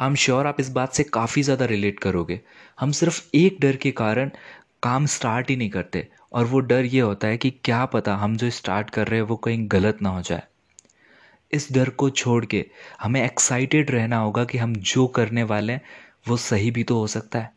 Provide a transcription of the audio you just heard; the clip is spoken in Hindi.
आई एम श्योर आप इस बात से काफ़ी ज़्यादा रिलेट करोगे। हम सिर्फ़ एक डर के कारण काम स्टार्ट ही नहीं करते और वो डर ये होता है कि क्या पता हम जो स्टार्ट कर रहे हैं, वो कहीं गलत ना हो जाए। इस डर को छोड़ के हमें एक्साइटेड रहना होगा कि हम जो करने वाले हैं, वो सही भी तो हो सकता है।